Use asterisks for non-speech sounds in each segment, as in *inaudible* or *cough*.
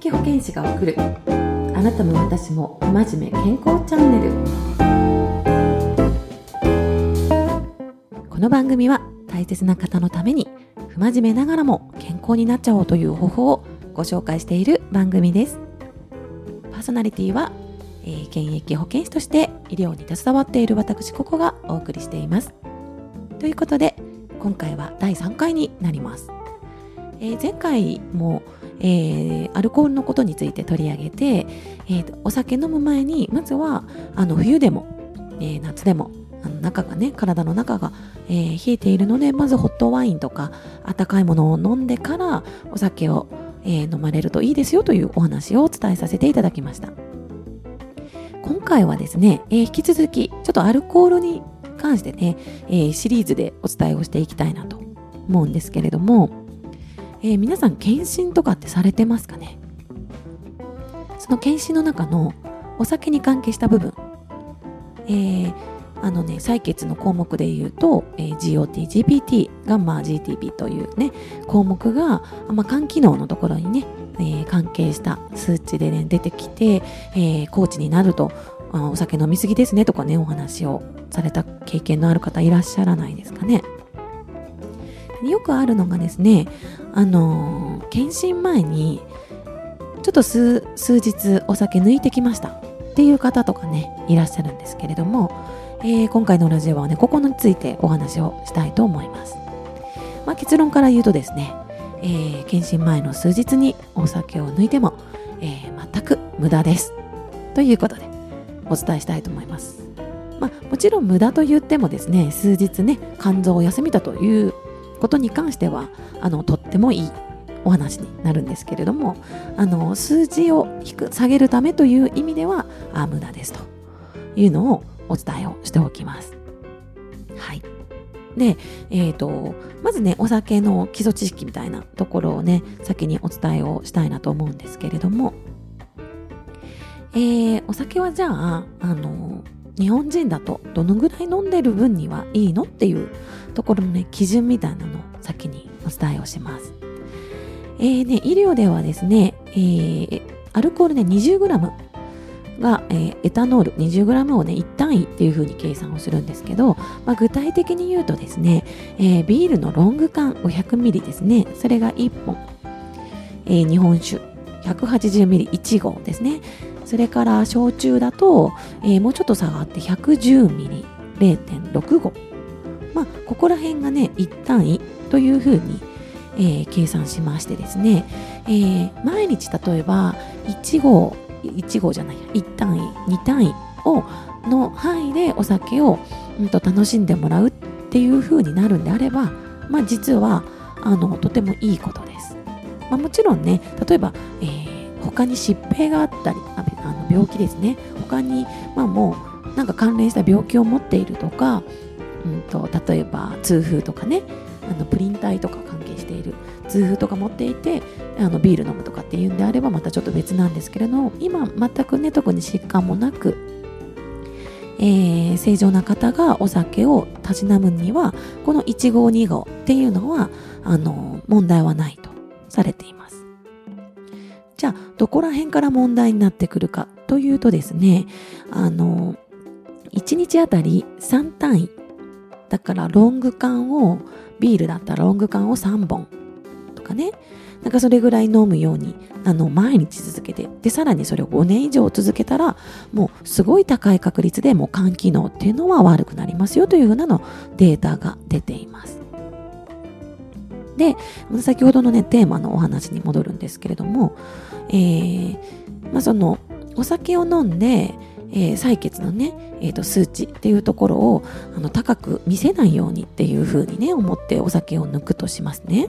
疫保健師が送る。あなたも私も真面目健康チャンネル。この番組は大切な方のために不真面目ながらも健康になっちゃおうという方法をご紹介している番組です。パーソナリティは、えー、現役保健師として医療に携わっている私ここがお送りしています。ということで今回は第3回になります、えー、前回もえー、アルコールのことについて取り上げて、えー、お酒飲む前にまずはあの冬でも、えー、夏でもあの中がね体の中が、えー、冷えているのでまずホットワインとか温かいものを飲んでからお酒を、えー、飲まれるといいですよというお話をお伝えさせていただきました。今回はですね、えー、引き続きちょっとアルコールに関してね、えー、シリーズでお伝えをしていきたいなと思うんですけれどもえー、皆さん検診とかってされてますかね？その検診の中のお酒に関係した部分、えー、あのね、採血の項目で言うと、えー、GOT、GPT、ガンマ GTP というね、項目が、まあ、肝機能のところにね、えー、関係した数値でね、出てきて、えー、コーチになると、あお酒飲みすぎですねとかね、お話をされた経験のある方いらっしゃらないですかね。よくあるのがですね、あの、検診前にちょっと数日お酒抜いてきましたっていう方とかねいらっしゃるんですけれども、えー、今回のラジオはねここについてお話をしたいと思います、まあ、結論から言うとですね、えー、検診前の数日にお酒を抜いても、えー、全く無駄ですということでお伝えしたいと思います。まあ、もちろん無駄と言ってもですね数日ね肝臓を休めたということに関してはあのとってもいいお話になるんですけれどもあの数字を低下げるためという意味ではあ無駄ですというのをお伝えをしておきます。はい。で、えっ、ー、と、まずね、お酒の基礎知識みたいなところをね、先にお伝えをしたいなと思うんですけれども、えー、お酒はじゃあ、あの、日本人だとどのぐらい飲んでる分にはいいのっていうところのね、基準みたいなのを先にお伝えをします。えーね、医療ではですね、えー、アルコールね、20g が、えー、エタノール 20g をね、1単位っていう風に計算をするんですけど、まあ、具体的に言うとですね、えー、ビールのロング缶 500ml ですね、それが1本、えー、日本酒。180ml1 合ですね、それから焼酎だと、えー、もうちょっと下がって 110ml、0.6合まあ、ここら辺がね、一単位というふうに、えー、計算しましてですね、えー、毎日例えば1号、1号じゃないや、1単位、2単位をの範囲でお酒を、うんと、楽しんでもらうっていうふうになるんであれば、まあ、実はあのとてもいいことです。まあ、もちろんね、例えば、えー、他に疾病があったりあの病気ですね。他に、まあ、もうなんか関連した病気を持っているとかうんと、例えば痛風とかね。あのプリン体とか関係している。痛風とか持っていてあのビール飲むとかっていうんであればまたちょっと別なんですけれど今全くね特に疾患もなく、えー、正常な方がお酒をたしなむにはこの1号2号っていうのはあの問題はないとされています。じゃあどこら辺から問題になってくるかというとですねあの1日あたり3単位。だからロング缶をビールだったらロング缶を3本とかね。なんかそれぐらい飲むようにあの毎日続けて。でさらにそれを5年以上続けたらもうすごい高い確率でもう肝機能っていうのは悪くなりますよというふうなのデータが出ています。でま先ほどのねテーマのお話に戻るんですけれども、えーまあ、そのお酒を飲んでえー、採血のね、えーと、数値っていうところをあの高く見せないようにっていうふうにね思ってお酒を抜くとしますね。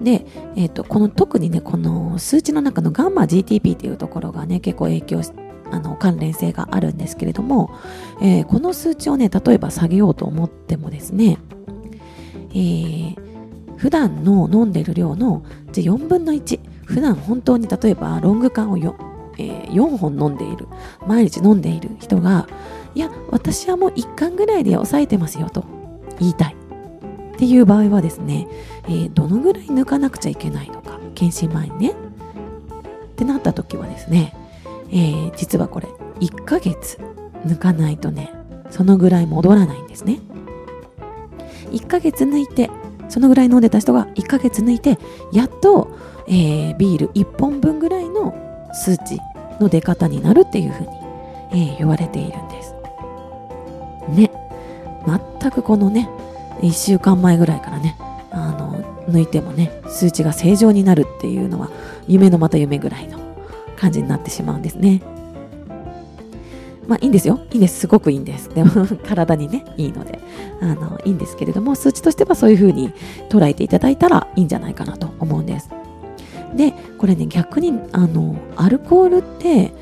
で、えーと、この特にねこの数値の中のガンマ GTP っていうところがね結構影響しあの関連性があるんですけれども、えー、この数値をね例えば下げようと思ってもですね、えー、普段の飲んでる量の4分の1普段本当に例えばロング缶をよえー、4本飲んでいる。毎日飲んでいる人がいや私はもう1缶ぐらいで抑えてますよと言いたい。っていう場合はですね、えー、どのぐらい抜かなくちゃいけないのか検診前にね。ってなった時はですね、えー、実はこれ1ヶ月抜かないとねそのぐらい戻らないんですね。1ヶ月抜いてそのぐらい飲んでた人が1ヶ月抜いてやっと、えー、ビール1本分ぐらいの数値の出方になるっていうふうに、えー、言われているんです。ね。全くこのね1週間前ぐらいからねあの抜いてもね数値が正常になるっていうのは夢のまた夢ぐらいの感じになってしまうんですね。まあいいんですよ。いいんです。すごくいいんです。でも *laughs* 体にね、いいので、あの、いいんですけれども、数値としてはそういうふうに捉えていただいたらいいんじゃないかなと思うんです。で、これね、逆に、あの、アルコールって、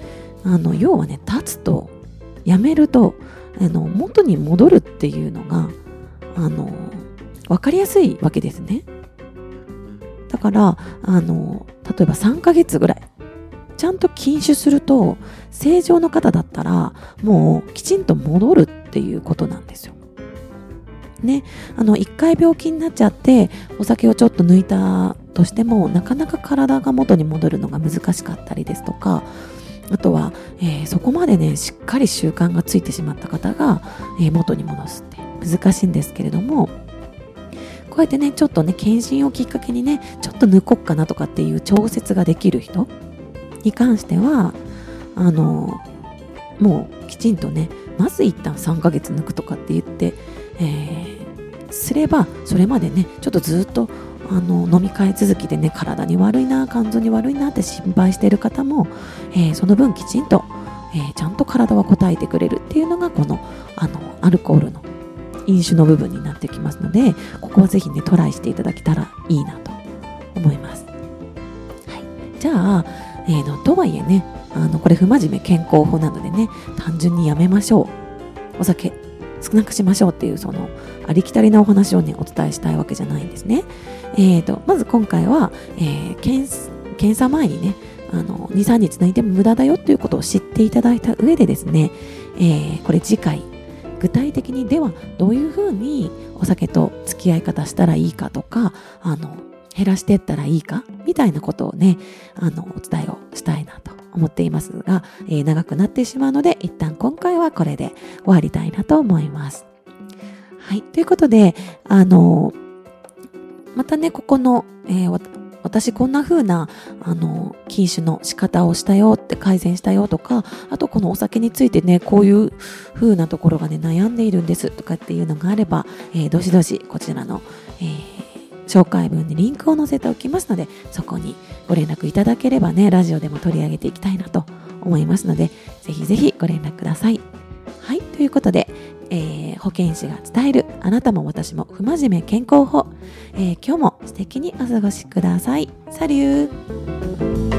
あの、要はね、立つと、やめると、あの、元に戻るっていうのが、あの、わかりやすいわけですね。だから、あの、例えば3ヶ月ぐらい、ちゃんと禁酒すると、正常の方だったら、もうきちんと戻るっていうことなんですよ。ね、あの、一回病気になっちゃって、お酒をちょっと抜いたとしても、なかなか体が元に戻るのが難しかったりですとか、あとは、えー、そこまでね、しっかり習慣がついてしまった方が、えー、元に戻すって難しいんですけれども、こうやってね、ちょっとね、検診をきっかけにね、ちょっと抜こっかなとかっていう調節ができる人に関しては、あの、もうきちんとね、まず一旦3ヶ月抜くとかって言って、えー、すれば、それまでね、ちょっとずっとあの飲み会続きでね、体に悪いな、肝臓に悪いなって心配している方も、えー、その分きちんと、えー、ちゃんと体は応えてくれるっていうのが、この、あの、アルコールの飲酒の部分になってきますので、ここはぜひね、トライしていただけたらいいなと思います。はい。じゃあ、えー、の、とはいえね、あの、これ不真面目健康法なのでね、単純にやめましょう。お酒少なくしましょうっていうそのありきたりなお話をねお伝えしたいわけじゃないんですね。えーと、まず今回は、えー、検検査前にねあの23日抜いても無駄だよっていうことを知っていただいた上でですね、えー、これ次回具体的にではどういうふうにお酒と付き合い方したらいいかとかあの減らしていったらいいかみたいなことをねあのお伝えをしたいなと思っていますが、えー、長くなってしまうので、一旦今回はこれで終わりたいなと思います。はい。ということで、あのまたね、ここの、えー私こんな風な、あの、禁酒の仕方をしたよって改善したよとか、あとこのお酒についてね、こういう風なところがね、悩んでいるんですとかっていうのがあれば、えー、どしどしこちらの、えー紹介文にリンクを載せておきますので、そこにご連絡いただければね、ラジオでも取り上げていきたいなと思いますので、ぜひぜひご連絡ください。はい、ということで、えー、保健師が伝えるあなたも私も不真面目健康法、えー、今日も素敵にお過ごしください。サリュー